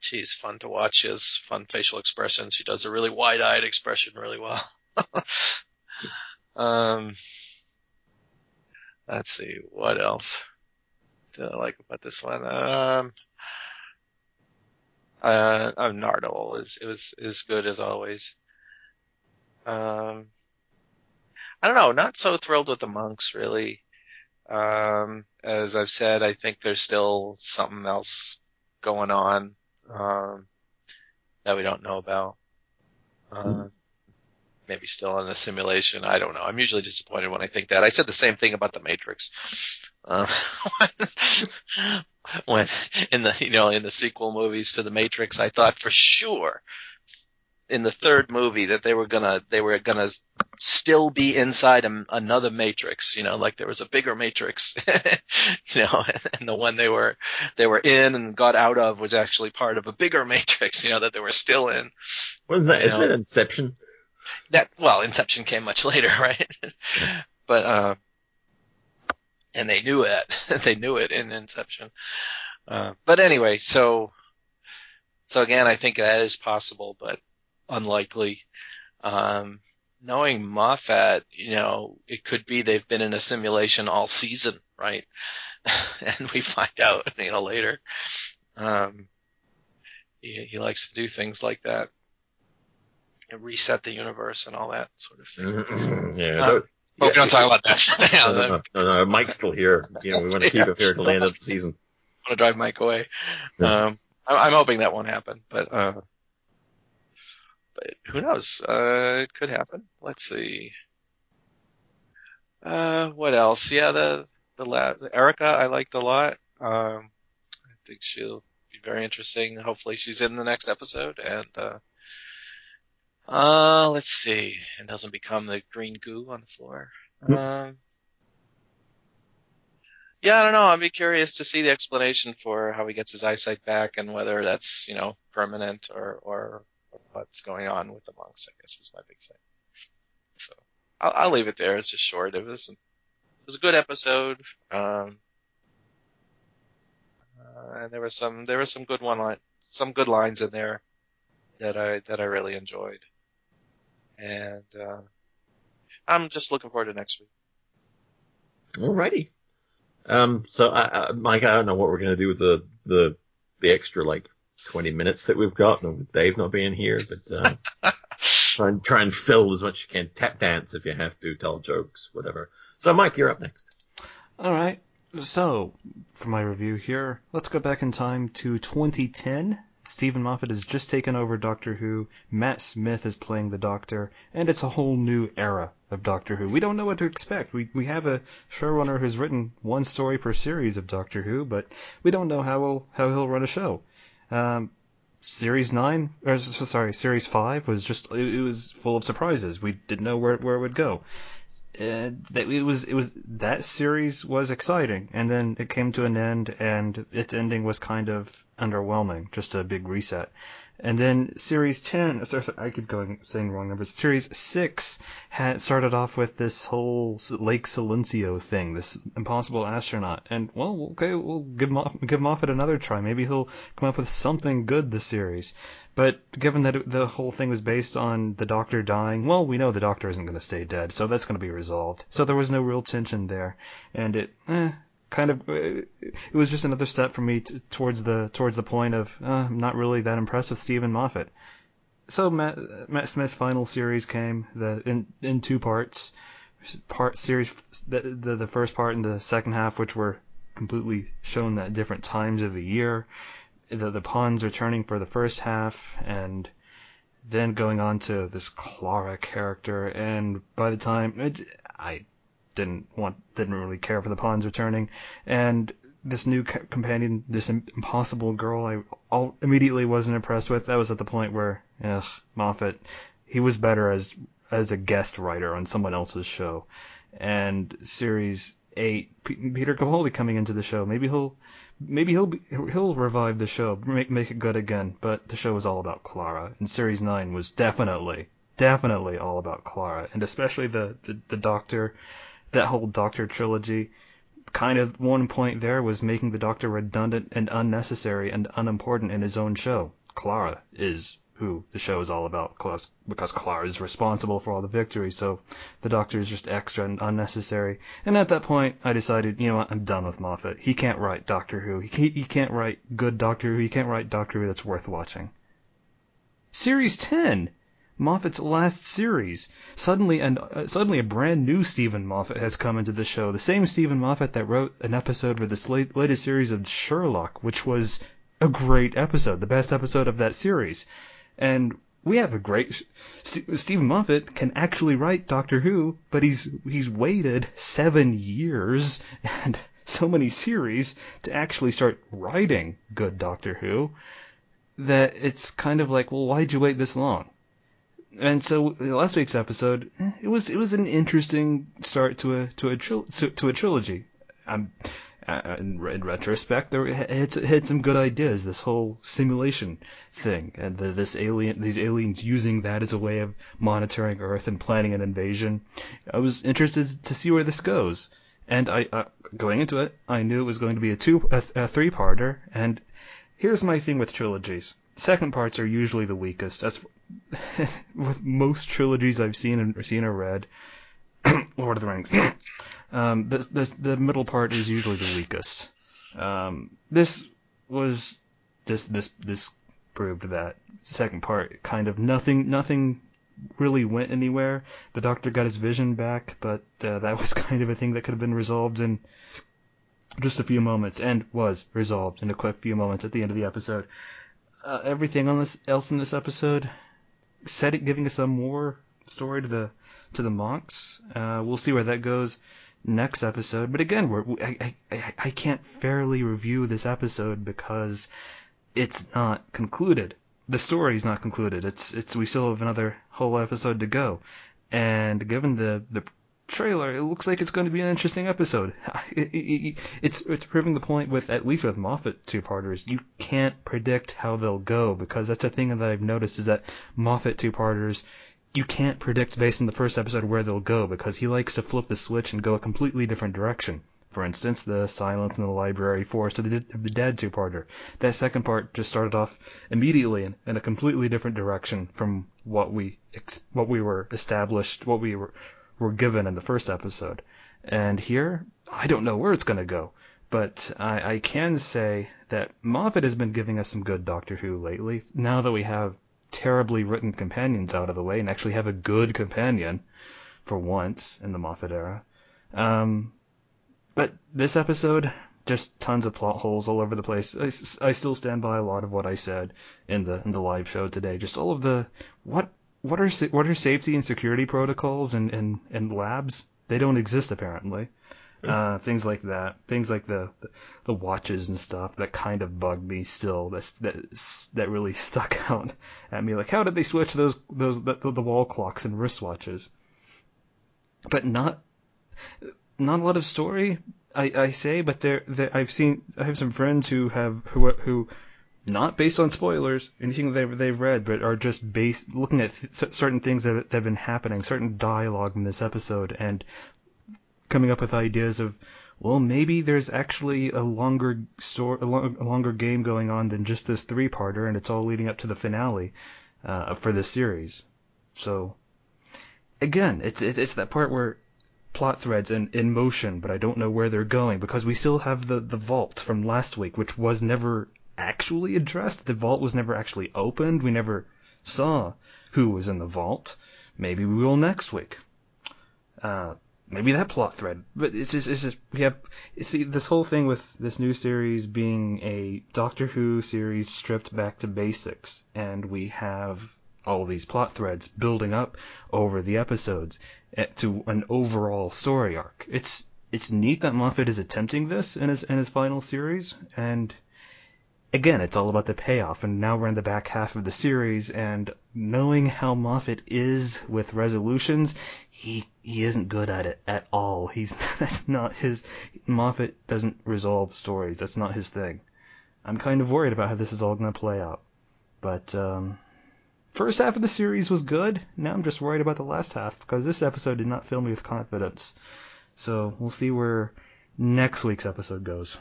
she's fun to watch. She has fun facial expressions. She does a really wide-eyed expression really well. um, let's see what else did I like about this one. Um, uh, uh Nardole is it was is good as always. Um, I don't know, not so thrilled with the monks really. Um, as I've said, I think there's still something else going on um, that we don't know about. Uh, maybe still in a simulation. I don't know. I'm usually disappointed when I think that. I said the same thing about the Matrix. Uh, when in the you know in the sequel movies to the Matrix, I thought for sure in the third movie that they were gonna they were gonna still be inside a, another matrix you know like there was a bigger matrix you know and the one they were they were in and got out of was actually part of a bigger matrix you know that they were still in. Wasn't that? Isn't that inception? That well inception came much later right? But uh and they knew it they knew it in inception uh but anyway so so again i think that is possible but unlikely. Um, knowing Moffat, you know, it could be they've been in a simulation all season, right? and we find out, you know, later. Um, he, he likes to do things like that. And reset the universe and all that sort of thing. yeah. Uh, yeah, we don't talk about that. no, no, no, no, Mike's still here. You know, we want to keep him here the end of the season. I want to drive Mike away. Yeah. Um, I- I'm hoping that won't happen, but uh, but who knows? Uh, it could happen. Let's see. Uh, what else? Yeah, the the la- Erica I liked a lot. Um, I think she'll be very interesting. Hopefully, she's in the next episode. And uh, let's see, It doesn't become the green goo on the floor. Um, yeah, I don't know. I'd be curious to see the explanation for how he gets his eyesight back and whether that's you know permanent or or what's going on with the monks. I guess is my big thing. So I'll, I'll leave it there. It's just short. It was it was a good episode. Um, uh, and there were some there were some good one line some good lines in there that I that I really enjoyed. And uh, I'm just looking forward to next week. Alrighty. Um, so, I, I, Mike, I don't know what we're going to do with the, the, the extra, like, 20 minutes that we've got, and with Dave not being here, but, uh, try and, try and fill as much as you can. Tap dance if you have to, tell jokes, whatever. So, Mike, you're up next. All right. So, for my review here, let's go back in time to 2010. Steven Moffat has just taken over Doctor Who. Matt Smith is playing the Doctor, and it's a whole new era of Doctor Who. We don't know what to expect. We we have a showrunner who's written one story per series of Doctor Who, but we don't know how he'll, how he'll run a show. Um, series nine, or sorry, series five was just it, it was full of surprises. We didn't know where where it would go. Uh, it was it was that series was exciting, and then it came to an end, and its ending was kind of underwhelming, just a big reset. And then series ten, sorry, sorry, I keep going saying wrong numbers. Series six had started off with this whole Lake Silencio thing, this impossible astronaut, and well, okay, we'll give give Moffat another try. Maybe he'll come up with something good this series. But given that it, the whole thing was based on the Doctor dying, well, we know the Doctor isn't going to stay dead, so that's going to be resolved. So there was no real tension there, and it eh, kind of it was just another step for me t- towards the towards the point of uh, I'm not really that impressed with Steven Moffat. So Matt, Matt Smith's final series came the in in two parts. Part series the, the the first part and the second half, which were completely shown at different times of the year the, the pawns returning for the first half and then going on to this Clara character and by the time it, I didn't want didn't really care for the pawns returning and this new companion, this impossible girl, I all, immediately wasn't impressed with. That was at the point where, ugh, Moffat, he was better as as a guest writer on someone else's show. And series eight, P- Peter Capaldi coming into the show, maybe he'll maybe he'll be, he'll revive the show, make make it good again. But the show was all about Clara, and series nine was definitely definitely all about Clara, and especially the the, the Doctor, that whole Doctor trilogy. Kind of one point there was making the Doctor redundant and unnecessary and unimportant in his own show. Clara is who the show is all about, because Clara is responsible for all the victories, so the Doctor is just extra and unnecessary. And at that point, I decided, you know what, I'm done with Moffat. He can't write Doctor Who. He, he can't write good Doctor Who. He can't write Doctor Who that's worth watching. Series 10! Moffat's last series. Suddenly, and uh, suddenly, a brand new Steven Moffat has come into the show. The same Steven Moffat that wrote an episode for late, latest series of Sherlock, which was a great episode, the best episode of that series. And we have a great St- Steven Moffat can actually write Doctor Who, but he's he's waited seven years and so many series to actually start writing good Doctor Who that it's kind of like, well, why'd you wait this long? And so last week's episode, eh, it was it was an interesting start to a to a to, to a trilogy. Um, uh, in, in retrospect, there it had, had some good ideas. This whole simulation thing, and the, this alien, these aliens using that as a way of monitoring Earth and planning an invasion. I was interested to see where this goes, and I uh, going into it, I knew it was going to be a two a, a three parter. And here's my thing with trilogies: second parts are usually the weakest. As with most trilogies I've seen and seen or read, Lord of the Rings, um, the, the the middle part is usually the weakest. Um, this was this this this proved that second part kind of nothing nothing really went anywhere. The Doctor got his vision back, but uh, that was kind of a thing that could have been resolved in just a few moments, and was resolved in a quick few moments at the end of the episode. Uh, everything on this else in this episode setting, giving us some more story to the to the monks. Uh, we'll see where that goes next episode. But again, we're, I, I I can't fairly review this episode because it's not concluded. The story's not concluded. It's it's we still have another whole episode to go. And given the the trailer, it looks like it's going to be an interesting episode. It, it, it's it's proving the point with at least with Moffat two parters, you can't predict how they'll go because that's a thing that I've noticed is that Moffat two parters, you can't predict based on the first episode where they'll go because he likes to flip the switch and go a completely different direction. For instance, the Silence in the Library, Forest of the, of the Dead two-parter. That second part just started off immediately in, in a completely different direction from what we what we were established, what we were were given in the first episode. And here, I don't know where it's going to go. But I, I can say that Moffat has been giving us some good Doctor Who lately. Now that we have terribly written companions out of the way and actually have a good companion for once in the Moffat era. Um, but this episode, just tons of plot holes all over the place. I, I still stand by a lot of what I said in the in the live show today. Just all of the what what are what are safety and security protocols and and, and labs? They don't exist apparently. Uh, things like that, things like the, the watches and stuff that kind of bugged me still. That's that that really stuck out at me. Like, how did they switch those those the, the wall clocks and wristwatches? But not not a lot of story. I, I say, but there, there I've seen I have some friends who have who who not based on spoilers, anything they've, they've read, but are just based looking at th- certain things that, have been happening, certain dialogue in this episode, and coming up with ideas of, well, maybe there's actually a longer story, a, lo- a longer game going on than just this three-parter, and it's all leading up to the finale uh, for this series. So, again, it's it's, it's that part where plot threads in, in motion, but I don't know where they're going because we still have the, the vault from last week, which was never actually addressed. The vault was never actually opened. We never saw who was in the vault. Maybe we will next week. Uh, maybe that plot thread. But it's just, it's just, we have, see, this whole thing with this new series being a Doctor Who series stripped back to basics, and we have all these plot threads building up over the episodes to an overall story arc. It's, it's neat that Moffat is attempting this in his in his final series, and again, it's all about the payoff. And now we're in the back half of the series, and knowing how Moffat is with resolutions, he he isn't good at it at all. He's that's not his. Moffat doesn't resolve stories. That's not his thing. I'm kind of worried about how this is all going to play out. But um, first half of the series was good. Now I'm just worried about the last half because this episode did not fill me with confidence. So we'll see where next week's episode goes.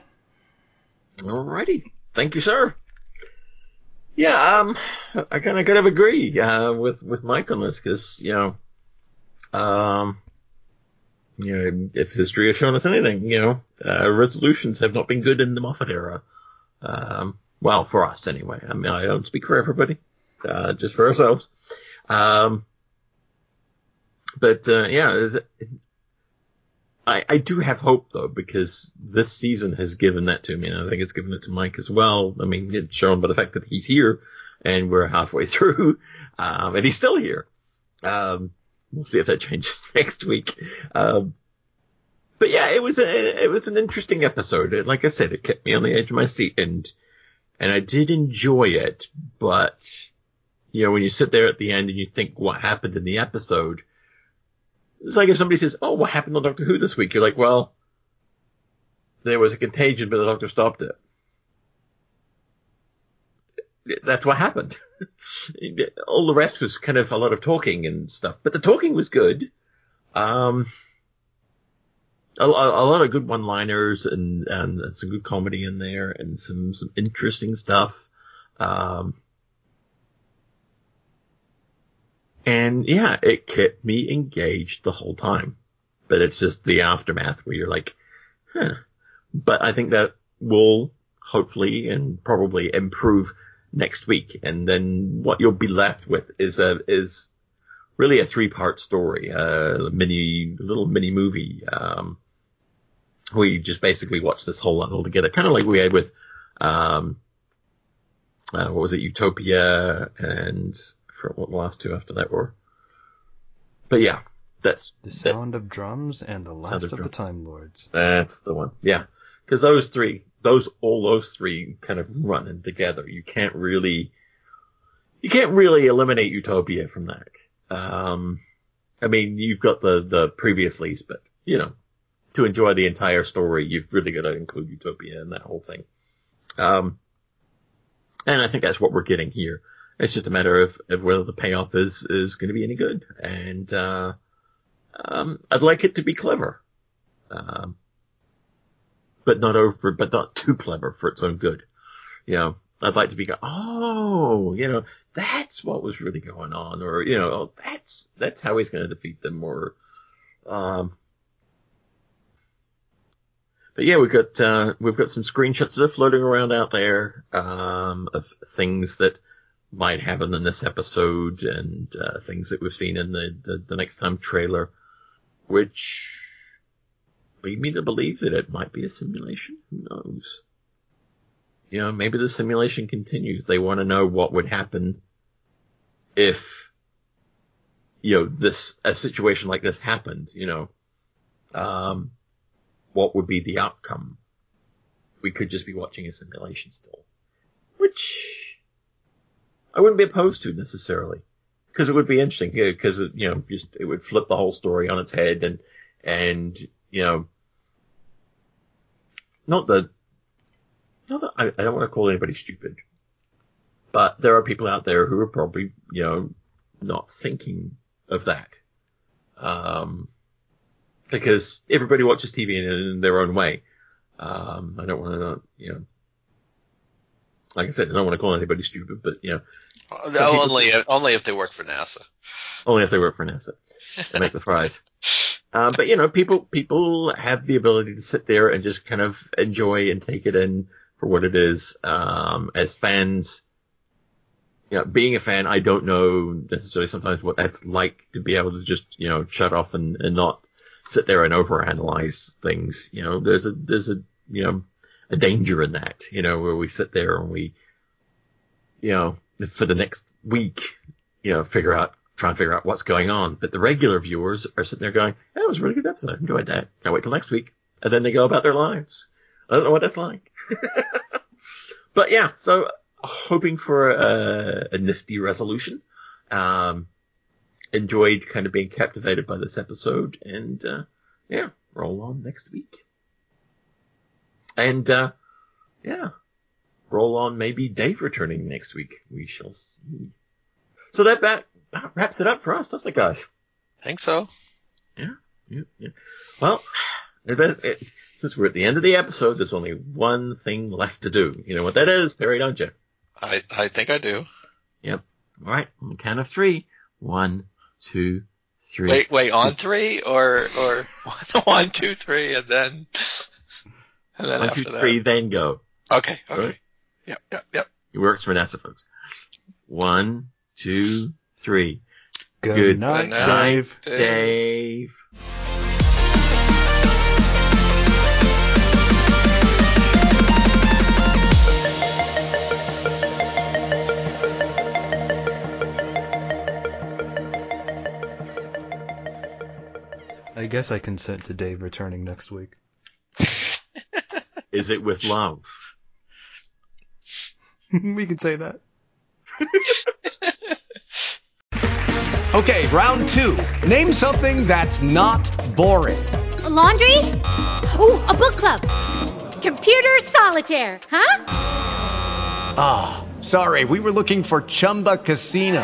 Alrighty. Thank you, sir. Yeah, um, I kind of kind of agree uh, with with Mike on this because you know, um, you know, if history has shown us anything, you know, uh, resolutions have not been good in the Moffat era. Um, well, for us anyway. I mean, I don't speak for everybody, uh, just for ourselves. Um, but uh, yeah, I, I do have hope though because this season has given that to me, and I think it's given it to Mike as well. I mean, it's shown by the fact that he's here, and we're halfway through, um, and he's still here. Um, we'll see if that changes next week. Um, but yeah, it was a, it was an interesting episode. Like I said, it kept me on the edge of my seat, and and I did enjoy it. But you know, when you sit there at the end and you think what happened in the episode it's like if somebody says, "Oh, what happened on Doctor Who this week?" You're like, "Well, there was a contagion, but the Doctor stopped it." That's what happened. All the rest was kind of a lot of talking and stuff, but the talking was good. Um, a, a, lot of good one-liners and, and some good comedy in there and some some interesting stuff. Um, And yeah, it kept me engaged the whole time. But it's just the aftermath where you're like, huh. But I think that will hopefully and probably improve next week. And then what you'll be left with is a, is really a three part story, a mini, little mini movie, um, you just basically watch this whole lot all together, kind of like we had with, um, uh, what was it, Utopia and forgot what the last two after that were. But yeah, that's the sound that, of drums and the last of, of the Time Lords. That's the one. Yeah, because those three, those all those three kind of running together. You can't really, you can't really eliminate Utopia from that. Um, I mean, you've got the the previous lease, but you know, to enjoy the entire story, you've really got to include Utopia in that whole thing. Um, and I think that's what we're getting here. It's just a matter of, of whether the payoff is, is going to be any good. And, uh, um, I'd like it to be clever. Um, but not over, but not too clever for its own good. You know, I'd like to be go, oh, you know, that's what was really going on, or you know, oh, that's that's how he's going to defeat them, or, um, but yeah, we've got uh, we've got some screenshots that are floating around out there um, of things that might happen in this episode and uh, things that we've seen in the, the, the next time trailer, which lead me to believe that it might be a simulation. Who knows? You know, maybe the simulation continues. They want to know what would happen if, you know, this, a situation like this happened, you know, um, what would be the outcome? We could just be watching a simulation still, which I wouldn't be opposed to necessarily because it would be interesting because you know just it would flip the whole story on its head and and you know not that not that I, I don't want to call anybody stupid but there are people out there who are probably you know not thinking of that um because everybody watches TV in, in their own way. Um I don't want to you know like I said, I don't want to call anybody stupid, but you know, uh, only people, only if they work for NASA. Only if they work for NASA. They make the fries. Um, but you know, people people have the ability to sit there and just kind of enjoy and take it in for what it is. Um, as fans, you know, being a fan, I don't know necessarily sometimes what that's like to be able to just you know shut off and, and not sit there and overanalyze things. You know, there's a there's a you know a danger in that. You know, where we sit there and we, you know, for the next week, you know, figure out, try and figure out what's going on. But the regular viewers are sitting there going, that was a really good episode. Enjoyed that. Can't wait till next week. and then they go about their lives. I don't know what that's like. but yeah, so hoping for a, a nifty resolution. Um, enjoyed kind of being captivated by this episode, and uh, yeah, roll on next week. And uh, yeah, roll on maybe Dave returning next week. We shall see. So that, that wraps it up for us, doesn't it, guys? think so. Yeah, yeah, yeah. Well, it, it, since we're at the end of the episode, there's only one thing left to do. You know what that is, Perry, don't you? I I think I do. Yep. All right. On the count of three. One, two, three. Wait, wait, on three or or one, one two, three, and then and then One, after two, that. then go. Okay, okay. Right. Yep, yep, yep. It works for NASA folks. One, two, three. Good, Good night, night, Dave. Dave. I guess I consent to Dave returning next week. Is it with love? we can say that. Okay, round two. Name something that's not boring. A laundry? Ooh, a book club. Computer solitaire, huh? Ah, sorry, we were looking for Chumba Casino.